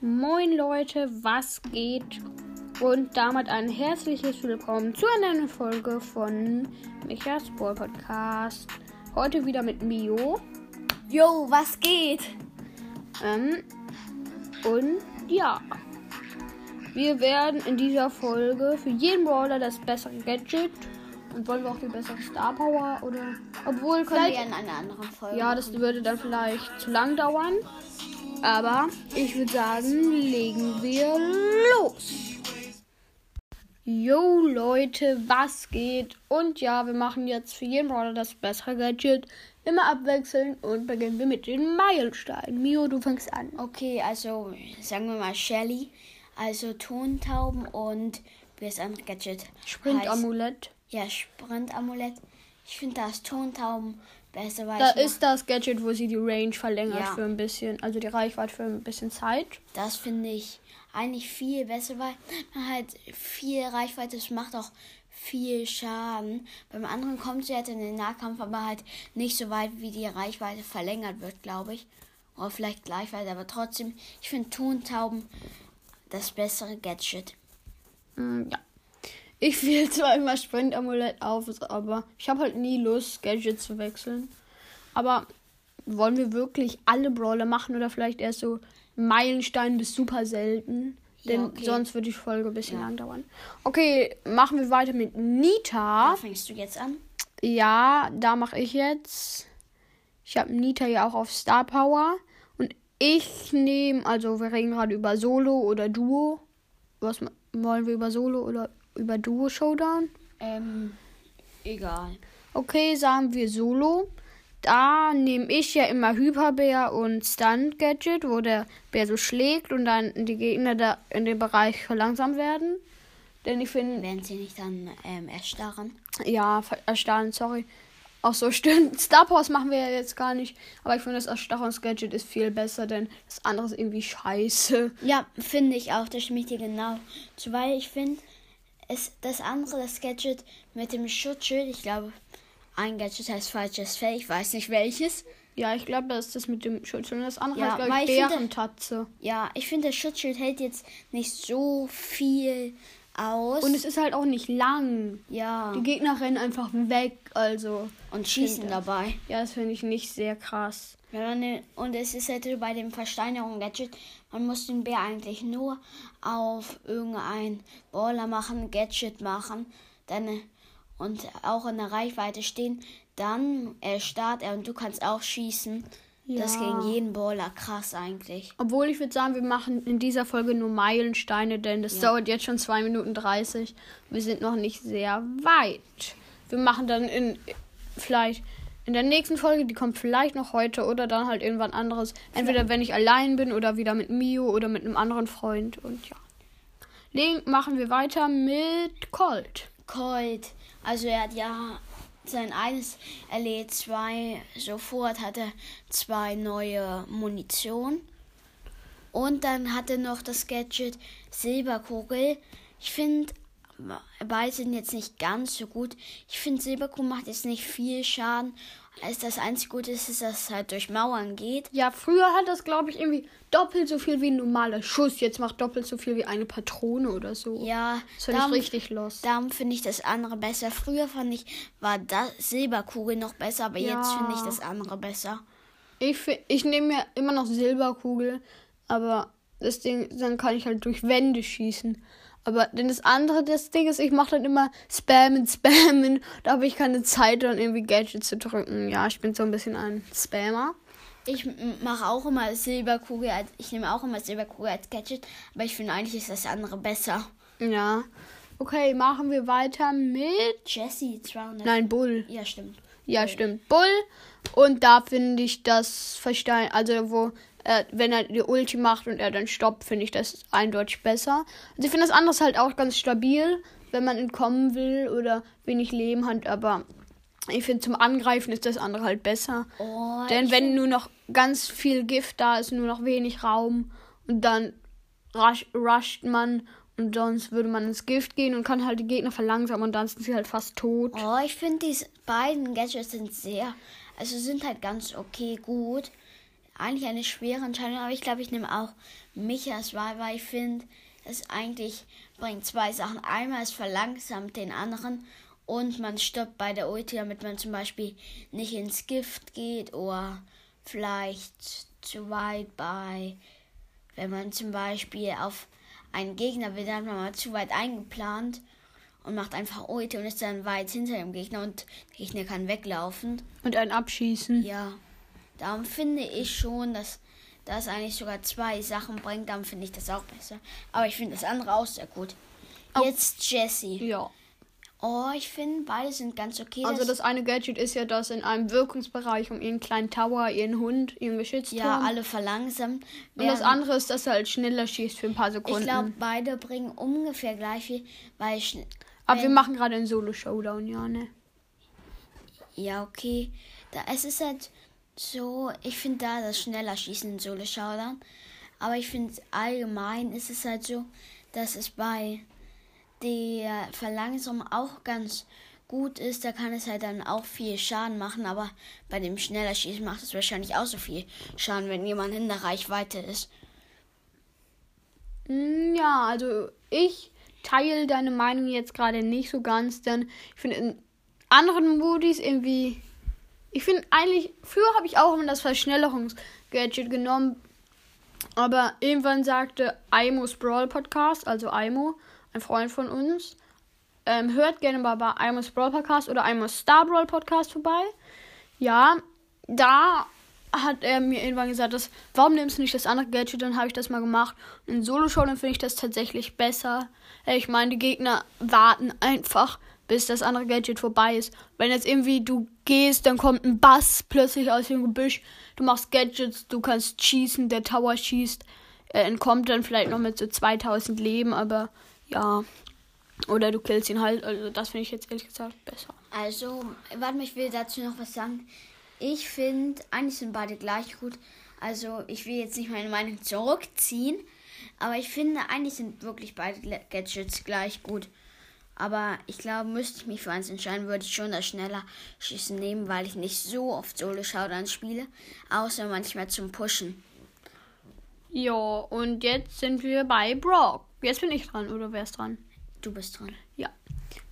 Moin Leute, was geht? Und damit ein herzliches Willkommen zu einer neuen Folge von Michas Ball Podcast. Heute wieder mit Mio. Jo, was geht? Ähm, und ja, wir werden in dieser Folge für jeden Brawler das bessere Gadget und wollen wir auch die bessere Star Power oder obwohl Können wir in einer anderen Folge. ja, das würde dann vielleicht zu lang dauern. Aber ich würde sagen, legen wir los. Yo Leute, was geht? Und ja, wir machen jetzt für jeden Brawler das bessere Gadget. Immer abwechseln und beginnen wir mit den Meilensteinen. Mio, du fängst an. Okay, also sagen wir mal Shelly. Also Tontauben und wie das andere Gadget. Sprint-Amulett. Ja, Sprint-Amulett. Ich finde das Tontauben besser, weil Da ist das Gadget, wo sie die Range verlängert Ja. für ein bisschen, also die Reichweite für ein bisschen Zeit. das finde ich eigentlich viel besser, weil man halt viel Reichweite, es macht auch viel Schaden. Beim anderen kommt sie halt in den Nahkampf, aber halt nicht so weit, wie die Reichweite verlängert wird, glaube ich. Oder vielleicht gleich weit, aber trotzdem, ich finde Tontauben das bessere Gadget. Mm, Ja. Ich wähle zwar immer Sprint-Amulett auf, aber ich habe halt nie Lust, Gadgets zu wechseln. Aber wollen wir wirklich alle Brawler machen oder vielleicht erst so Meilenstein bis super selten? Ja, Denn okay. sonst wird die Folge ein bisschen Ja. lang dauern. Okay, machen wir weiter mit Nita. Da fängst du jetzt an. Ja, da mache ich jetzt. Ich habe Nita ja auch auf Star Power. Und ich nehme, also wir reden gerade über Solo oder Duo. Was wollen wir über Solo oder über Duo Showdown? Ähm, egal. Okay, sagen wir Solo. Da nehme ich ja immer Hyperbär und Stunt Gadget, wo der Bär so schlägt und dann die Gegner da in dem Bereich verlangsamt werden. Denn ich finde, Werden sie nicht dann ähm, erstarren? Ja, erstarren, sorry. Auch so stimmt. Star Wars machen wir ja jetzt gar nicht. Aber ich finde, das Erstarrungsgadget ist viel besser, denn das andere ist irgendwie scheiße. Ja, finde ich auch. Da stimme ich dir genau zu, weil ich finde, es das andere, das Gadget mit dem Schutzschild, ich glaube, ein Gadget heißt falsches Fell, ich weiß nicht welches. Ja, ich glaube, das ist das mit dem Schutz. Und das andere Ja, heißt, glaube ich, Bärentatze. Ja, ich finde, das Schutzschild hält jetzt nicht so viel aus. Und es ist halt auch nicht lang. ja, Die Gegner rennen einfach weg, also. und schießen finde- dabei. Ja, das finde ich nicht sehr krass. Ja, ne, und es ist halt bei dem Versteinerung-Gadget, man muss den Bär eigentlich nur auf irgendein Baller machen, Gadget machen, dann äh, und auch in der Reichweite stehen, dann erstarrt er und du kannst auch schießen. Das Ja. gegen jeden Baller krass eigentlich. Obwohl ich würde sagen, wir machen in dieser Folge nur Meilensteine, denn das Ja. dauert jetzt schon 2 Minuten 30. Wir sind noch nicht sehr weit. Wir machen dann in vielleicht in der nächsten Folge, die kommt vielleicht noch heute oder dann halt irgendwann anderes. Entweder wenn ich allein bin oder wieder mit Mio oder mit einem anderen Freund und ja. Legen machen wir weiter mit Colt. Colt, also er hat ja sein eines erledigt, zwei, sofort hat er zwei neue Munition. Und dann hat er noch das Gadget Silberkugel. Ich finde, beide sind jetzt nicht ganz so gut. Ich finde, Silberkugel macht jetzt nicht viel Schaden. Als das einzige Gute ist, ist, dass es halt durch Mauern geht. Ja, früher hat das glaube ich irgendwie doppelt so viel wie ein normaler Schuss. Jetzt macht doppelt so viel wie eine Patrone oder so. Ja, Das finde ich richtig los. Darum finde ich das andere besser. Früher fand ich, war das Silberkugel noch besser, aber jetzt Ja. finde ich das andere besser. Ich, ich nehme mir immer noch Silberkugel, aber das Ding, dann kann ich halt durch Wände schießen. Aber denn das andere, das Ding ist, ich mache dann immer Spammen, Spammen. Da habe ich keine Zeit, dann irgendwie Gadgets zu drücken. Ja, ich bin so ein bisschen ein Spammer. Ich mache auch immer Silberkugel, als, ich nehme auch immer Silberkugel als Gadget, aber ich finde eigentlich ist das andere besser. Ja. Okay, machen wir weiter mit. Jessie 200. Nein, Bull. Ja, stimmt. Ja, stimmt. Bull. Und da finde ich das Verstein, also wo, äh, wenn er die Ulti macht und er dann stoppt, finde ich das eindeutig besser. Also ich finde das andere halt auch ganz stabil, wenn man entkommen will oder wenig Leben hat, aber ich finde zum Angreifen ist das andere halt besser. Oh, Denn wenn nur noch ganz viel Gift da ist, nur noch wenig Raum und dann rush, rusht man und sonst würde man ins Gift gehen und kann halt die Gegner verlangsamen und dann sind sie halt fast tot. Oh, ich finde, diese beiden Gadgets sind sehr, also sind halt ganz okay gut. eigentlich eine schwere Entscheidung, aber ich glaube, ich nehme auch Michas Wahl, weil ich finde, es eigentlich bringt zwei Sachen. Einmal, es verlangsamt den anderen und man stoppt bei der Ulti, damit man zum Beispiel nicht ins Gift geht oder vielleicht zu weit bei, wenn man zum Beispiel auf einen Gegner will, dann mal zu weit eingeplant und macht einfach Ulti und ist dann weit hinter dem Gegner und der Gegner kann weglaufen. Und einen abschießen. Ja, darum finde ich schon, dass das eigentlich sogar zwei Sachen bringt. Darum finde ich das auch besser. Aber ich finde das andere auch sehr gut. Jetzt Jessie. Ja. Oh, ich finde, beide sind ganz okay. Also das eine Gadget ist ja, dass in einem Wirkungsbereich um ihren kleinen Tower, ihren Hund, ihren Geschützturm. ja, alle verlangsamt. Und das andere ist, dass er halt schneller schießt für ein paar Sekunden. Ich glaube, beide bringen ungefähr gleich viel, weil ich. Aber wir machen gerade einen Solo-Showdown, ja, ne? Ja, okay. Da, es ist halt so, ich finde da das schneller Schießen in Solo Showdown. Aber ich finde allgemein ist es halt so, dass es bei der Verlangsamung auch ganz gut ist. Da kann es halt dann auch viel Schaden machen. Aber bei dem schneller Schießen macht es wahrscheinlich auch so viel Schaden, wenn jemand in der Reichweite ist. Mm, Ja, also ich teile deine Meinung jetzt gerade nicht so ganz, denn ich finde in anderen Modis irgendwie. Ich finde eigentlich, früher habe ich auch immer das Verschnellerungsgadget genommen, aber irgendwann sagte Aimos Brawl Podcast, also Aimo, ein Freund von uns, ähm, hört gerne mal bei Aimos Brawl Podcast oder Aimos Star Brawl Podcast vorbei. Ja, da hat er mir irgendwann gesagt, dass, warum nimmst du nicht das andere Gadget? Dann habe ich das mal gemacht. In Solo-Show, dann finde ich das tatsächlich besser. Äh, Ich meine, die Gegner warten einfach, bis das andere Gadget vorbei ist. Wenn jetzt irgendwie du gehst, dann kommt ein Bass plötzlich aus dem Gebüsch. Du machst Gadgets, du kannst schießen, der Tower schießt. Er entkommt dann vielleicht noch mit so 2000 Leben, aber ja. Oder du killst ihn halt. Also das finde ich jetzt ehrlich gesagt besser. Also, warte mal, ich will dazu noch was sagen. Ich finde, eigentlich sind beide gleich gut. Also, ich will jetzt nicht meine Meinung zurückziehen, aber ich finde, eigentlich sind wirklich beide Gadgets gleich gut. Aber ich glaube, müsste ich mich für eins entscheiden, würde ich schon das schneller Schießen nehmen, weil ich nicht so oft Solo Showdown spiele, außer manchmal zum Pushen. Ja, und jetzt sind wir bei Brock. Jetzt bin ich dran, oder wer ist dran? Du bist dran. Ja.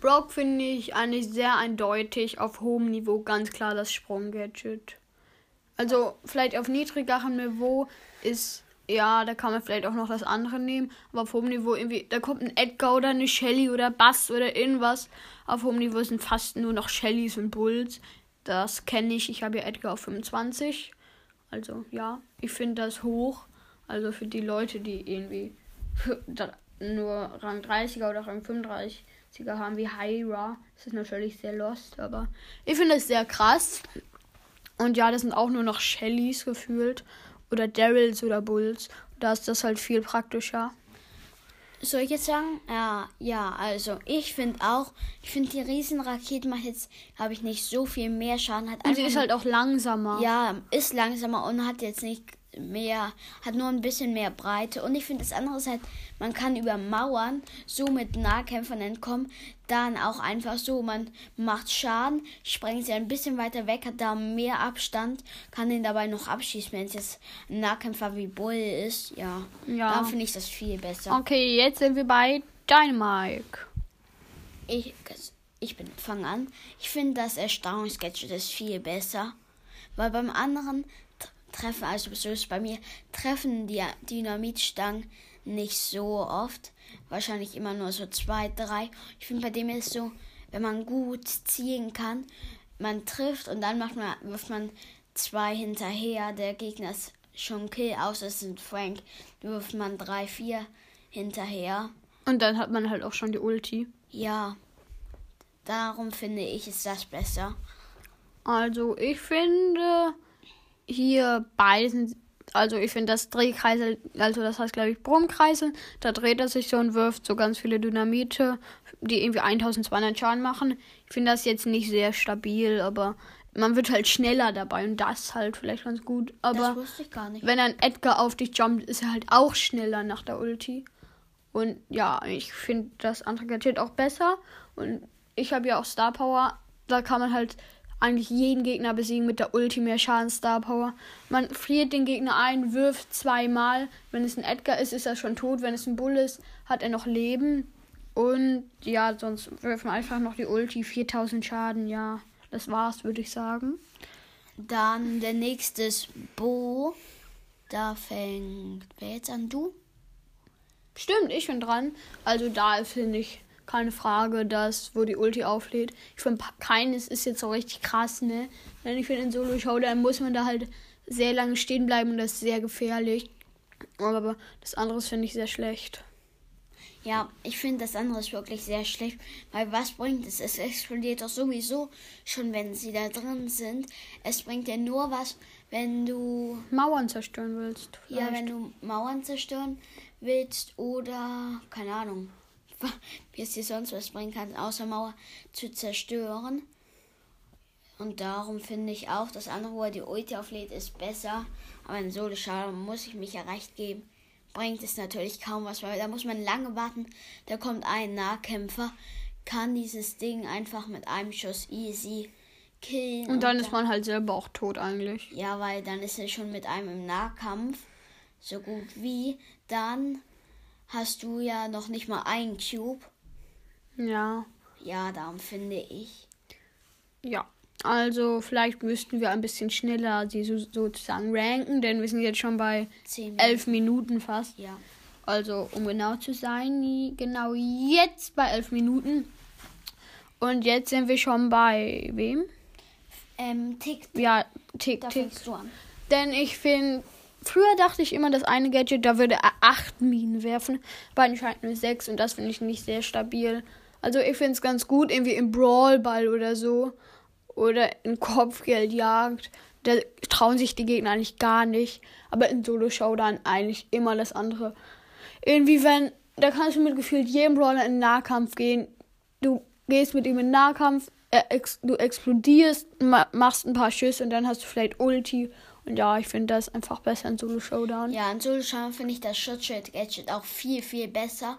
Brock finde ich eigentlich sehr eindeutig auf hohem Niveau ganz klar das Sprung-Gadget. Also vielleicht auf niedrigerem Niveau ist, ja, da kann man vielleicht auch noch das andere nehmen, aber auf hohem Niveau irgendwie, da kommt ein Edgar oder eine Shelly oder Bass oder irgendwas. Auf hohem Niveau sind fast nur noch Shellys und Bulls. Das kenne ich. Ich habe ja Edgar auf 25. Also ja, ich finde das hoch. Also für die Leute, die irgendwie nur Rang 30er oder Rang 35er haben wie Hyra, ist das natürlich sehr lost, aber ich finde es sehr krass. Und ja, das sind auch nur noch Shellys gefühlt. Oder Daryls oder Bulls. Da ist das halt viel praktischer. Soll ich jetzt sagen? Ja, ja, also ich finde auch, ich finde die Riesenrakete macht jetzt, habe ich nicht so viel mehr Schaden. Hat Und sie ist halt auch langsamer. Ja, ist langsamer und hat jetzt nicht mehr, hat nur ein bisschen mehr Breite. Und ich finde das andere ist halt, man kann über Mauern so mit Nahkämpfern entkommen. Dann auch einfach so, man macht Schaden, sprengt sie ein bisschen weiter weg, hat da mehr Abstand, kann den dabei noch abschießen, wenn es jetzt ein Nahkämpfer wie Bull ist. Ja, Ja. da finde ich das viel besser. Okay, jetzt sind wir bei Dynamike. Ich, ich bin fang an. Ich finde das Erstaunungsgadget ist viel besser, weil beim anderen treffen, also so ist es bei mir, treffen die Dynamitstangen nicht so oft. Wahrscheinlich immer nur so zwei, drei. Ich finde bei dem ist es so, wenn man gut ziehen kann, man trifft und dann macht man, wirft man zwei hinterher. Der Gegner ist schon Kill, außer es sind Frank. Wirft man drei, vier hinterher. Und dann hat man halt auch schon die Ulti. Ja, darum finde ich, ist das besser. Also ich finde hier beide sind, also ich finde das Drehkreisel, also das heißt glaube ich Brummkreisel, da dreht er sich so und wirft so ganz viele Dynamite, die irgendwie 1200 Schaden machen. Ich finde das jetzt nicht sehr stabil, aber man wird halt schneller dabei und das halt vielleicht ganz gut. das Aber wusste ich gar nicht. wenn ein Edgar auf dich jumpt, ist er halt auch schneller nach der Ulti. Und ja, ich finde das andere auch besser. Und ich habe ja auch Star Power. Da kann man halt eigentlich jeden Gegner besiegen mit der Ulti mehr Schaden Star Power. Man friert den Gegner ein, wirft zweimal. Wenn es ein Edgar ist, ist er schon tot. Wenn es ein Bull ist, hat er noch Leben. Und ja, sonst wirft man einfach noch die Ulti. 4000 Schaden, ja. Das war's, würde ich sagen. Dann der nächste ist Bo. Da fängt wer jetzt an? Du? Stimmt, ich bin dran. Also da finde ich keine Frage, dass, wo die Ulti auflädt. Ich finde, keines ist jetzt so richtig krass, ne? Denn ich finde, in Solo-Showdown muss man da halt sehr lange stehen bleiben und das ist sehr gefährlich. Aber das andere finde ich sehr schlecht. Ja, ich finde das andere ist wirklich sehr schlecht, weil was bringt es? Es explodiert doch sowieso schon, wenn sie da drin sind. Es bringt ja nur was, wenn du Mauern zerstören willst. Vielleicht. Ja, wenn du Mauern zerstören willst oder keine Ahnung, wie es dir sonst was bringen kann, außer Mauer zu zerstören. Und darum finde ich auch, das andere, wo er die Ulti auflädt, ist besser. Aber in Solo Schade muss ich mich ja recht geben bringt es natürlich kaum was, weil da muss man lange warten. Da kommt ein Nahkämpfer, kann dieses Ding einfach mit einem Schuss easy killen. Und, und dann, dann ist man halt selber auch tot eigentlich. Ja, weil dann ist er schon mit einem im Nahkampf so gut wie. Dann hast du ja noch nicht mal einen Cube. Ja. Ja, darum finde ich. Ja. Also vielleicht müssten wir ein bisschen schneller sie so, sozusagen ranken, denn wir sind jetzt schon bei elf Minuten fast. Ja. Also um genau zu sein, genau jetzt bei elf Minuten. Und jetzt sind wir schon bei wem? Ähm, Tick. Ja, Tick, Tick. Denn ich finde, früher dachte ich immer, das eine Gadget, da würde er acht Minen werfen. Bei anscheinend nur sechs und das finde ich nicht sehr stabil. Also ich finde es ganz gut, irgendwie im Brawlball oder so oder in Kopfgeldjagd, da trauen sich die Gegner eigentlich gar nicht. Aber in Solo-Showdown eigentlich immer das andere. Irgendwie, wenn, da kannst du mit gefühlt jedem Brawler in Nahkampf gehen. Du gehst mit ihm in Nahkampf, ex du explodierst, ma machst ein paar Schüsse und dann hast du vielleicht Ulti. Und ja, ich finde das einfach besser in Solo Showdown. Ja, in Solo Showdown finde ich das Schutzschild Gadget auch viel, viel besser.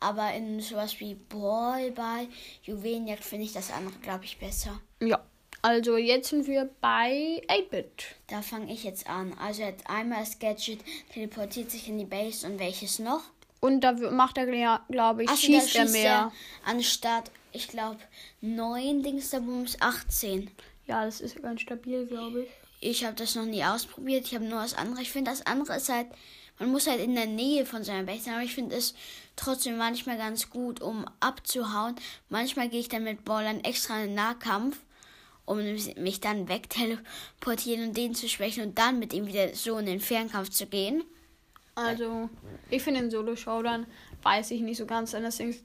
Aber in sowas wie Brawl bei Juwelenjagd finde ich das andere, glaube ich, besser. Ja. Also jetzt sind wir bei 8-Bit. Da fange ich jetzt an. Also jetzt einmal das Gadget teleportiert sich in die Base und welches noch? Und da macht er, glaube ich, Ach, schießt er mehr. Er anstatt, ich glaube, 9 Dingsabums 18. Ja, das ist ganz stabil, glaube ich. Ich habe das noch nie ausprobiert. Ich habe nur das andere. Ich finde, das andere ist halt, man muss halt in der Nähe von seiner Base sein. Aber ich finde es trotzdem manchmal ganz gut, um abzuhauen. Manchmal gehe ich dann mit Ballern extra in den Nahkampf um mich dann wegteleportieren und den zu schwächen und dann mit ihm wieder so in den Fernkampf zu gehen. Also, ich finde den Solo-Showdown weiß ich nicht so ganz.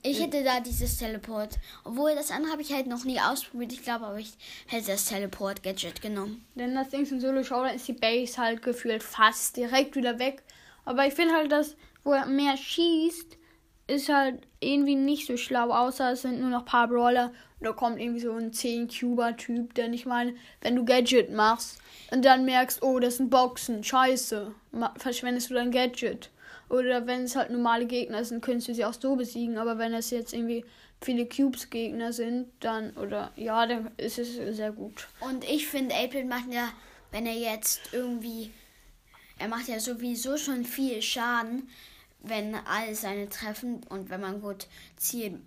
Ich hätte da dieses Teleport. Obwohl, das andere habe ich halt noch nie ausprobiert. Ich glaube aber, ich hätte das Teleport-Gadget genommen. Denn das Ding im Solo-Showdown ist die Base halt gefühlt fast direkt wieder weg. Aber ich finde halt, dass, wo er mehr schießt, ist halt irgendwie nicht so schlau, außer es sind nur noch ein paar Brawler da kommt irgendwie so ein 10-Cuber-Typ, der nicht meine, wenn du Gadget machst und dann merkst, oh, das sind Boxen, scheiße, verschwendest du dein Gadget. Oder wenn es halt normale Gegner sind, könntest du sie auch so besiegen, aber wenn es jetzt irgendwie viele Cubes-Gegner sind, dann, oder ja, dann ist es sehr gut. Und ich finde, April macht ja, wenn er jetzt irgendwie, er macht ja sowieso schon viel Schaden, wenn alle seine treffen und wenn man gut zielt,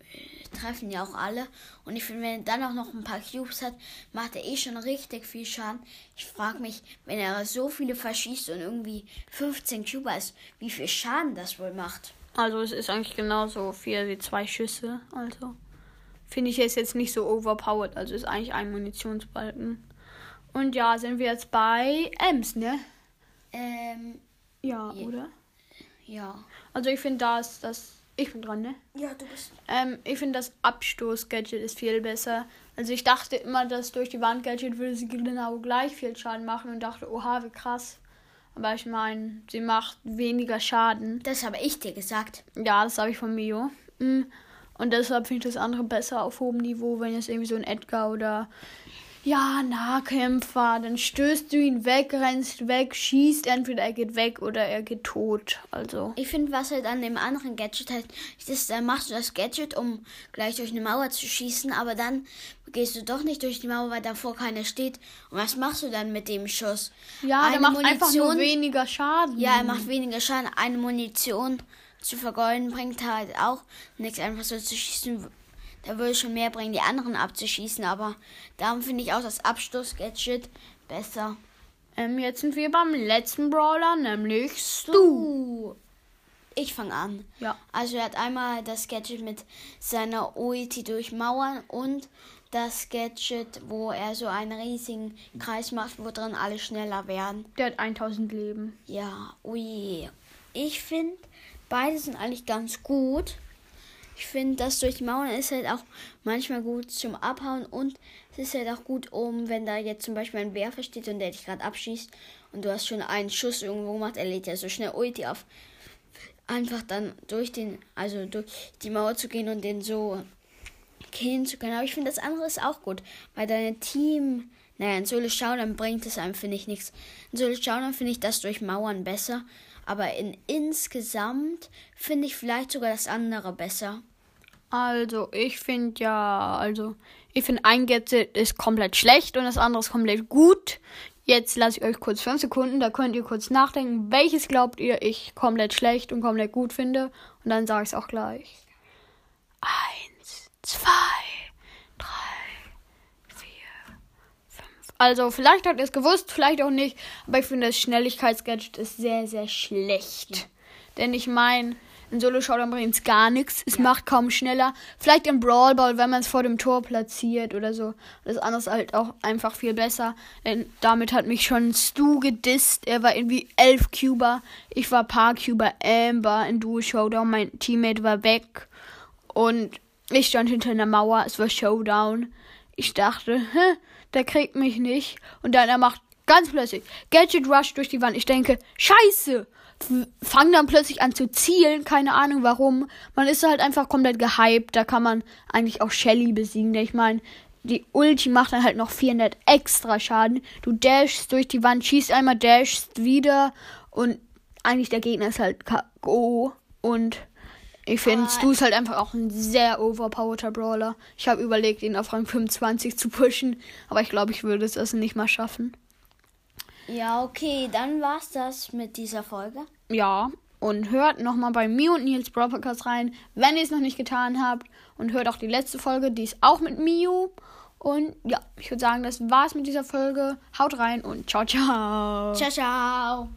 treffen ja auch alle. Und ich finde, wenn er dann auch noch ein paar Cubes hat, macht er eh schon richtig viel Schaden. Ich frage mich, wenn er so viele verschießt und irgendwie 15 Cubes, wie viel Schaden das wohl macht. Also es ist eigentlich genauso viel wie zwei Schüsse. Also finde ich es jetzt nicht so overpowered. Also ist eigentlich ein Munitionsbalken. Und ja, sind wir jetzt bei Ems, ne? Ähm. Ja, je oder? Ja. Also ich finde das, das. Ich bin dran, ne? Ja, du bist. Ähm, ich finde das Abstoß-Gadget ist viel besser. Also ich dachte immer, dass durch die Wand-Gadget würde sie genau gleich viel Schaden machen und dachte, oha, wie krass. Aber ich meine, sie macht weniger Schaden. Das habe ich dir gesagt. Ja, das habe ich von Mio. Mm. Und deshalb finde ich das andere besser auf hohem Niveau, wenn jetzt irgendwie so ein Edgar oder Ja, Nahkämpfer. Dann stößt du ihn weg, rennst weg, schießt. Entweder er geht weg oder er geht tot. Also. Ich finde, was halt an dem anderen Gadget halt ist, da machst du das Gadget, um gleich durch eine Mauer zu schießen, aber dann gehst du doch nicht durch die Mauer, weil davor keiner steht. Und was machst du dann mit dem Schuss? Ja, Eine der macht einfach nur Munition- weniger Schaden. Ja, er macht weniger Schaden. Eine Munition zu vergeuden bringt halt auch nichts, einfach so zu schießen. Da würde schon mehr bringen, die anderen abzuschießen, aber darum finde ich auch das Abstoß-Gadget besser. Ähm, jetzt sind wir beim letzten Brawler, nämlich Stu. Du. Ich fange an. Ja. Also er hat einmal das Gadget mit seiner Ulti durch Mauern und das Gadget, wo er so einen riesigen Kreis macht, wo drin alle schneller werden. Der hat 1000 Leben. Ja, ui. Ich finde, beide sind eigentlich ganz gut. Ich finde, das durch die Mauern ist halt auch manchmal gut zum Abhauen und es ist halt auch gut, um, wenn da jetzt zum Beispiel ein Werfer steht und der dich gerade abschießt und du hast schon einen Schuss irgendwo gemacht, er lädt ja so schnell Ulti auf. Einfach dann durch den, also durch die Mauer zu gehen und den so killen zu können. Aber ich finde, das andere ist auch gut, weil deine Team, naja, in Solo Showdown bringt es einem, finde ich, nichts. In Solo Showdown finde ich das durch Mauern besser, aber in insgesamt finde ich vielleicht sogar das andere besser. Also, ich finde ja, also, ich finde ein Gadget ist komplett schlecht und das andere ist komplett gut. Jetzt lasse ich euch kurz 5 Sekunden, da könnt ihr kurz nachdenken, welches glaubt ihr ich komplett schlecht und komplett gut finde. Und dann sage ich es auch gleich. Eins, zwei, drei, vier, fünf. Also, vielleicht habt ihr es gewusst, vielleicht auch nicht. Aber ich finde, das Schnelligkeitsgadget ist sehr, sehr schlecht. Denn ich meine, in Solo Showdown bringt es gar nichts. Es macht kaum schneller. Vielleicht im Brawl Ball, wenn man es vor dem Tor platziert oder so. Das andere ist halt auch einfach viel besser. Denn damit hat mich schon Stu gedisst. Er war irgendwie 11 Cuber. Ich war paar Cuber Amber in Duo Showdown. Mein Teammate war weg. Und ich stand hinter einer Mauer. Es war Showdown. Ich dachte, hä, der kriegt mich nicht. Und dann er macht ganz plötzlich Gadget Rush durch die Wand. Ich denke, scheiße. Fang dann plötzlich an zu zielen. Keine Ahnung warum. Man ist halt einfach komplett gehypt. Da kann man eigentlich auch Shelly besiegen. Ich meine, die Ulti macht dann halt noch 400 extra Schaden. Du dashst durch die Wand, schießt einmal, dashst wieder. Und eigentlich der Gegner ist halt K.O. Und ich finde, Ah. Stu ist halt einfach auch ein sehr overpowerter Brawler. Ich habe überlegt, ihn auf Rang 25 zu pushen, aber ich glaube, ich würde es also nicht mal schaffen. Ja, okay, dann war's das mit dieser Folge. Ja, und hört nochmal bei mir und Nils Brawl Podcast rein, wenn ihr es noch nicht getan habt. Und hört auch die letzte Folge, die ist auch mit Mio. Und ja, ich würde sagen, das war's mit dieser Folge. Haut rein und ciao, ciao. Ciao, ciao.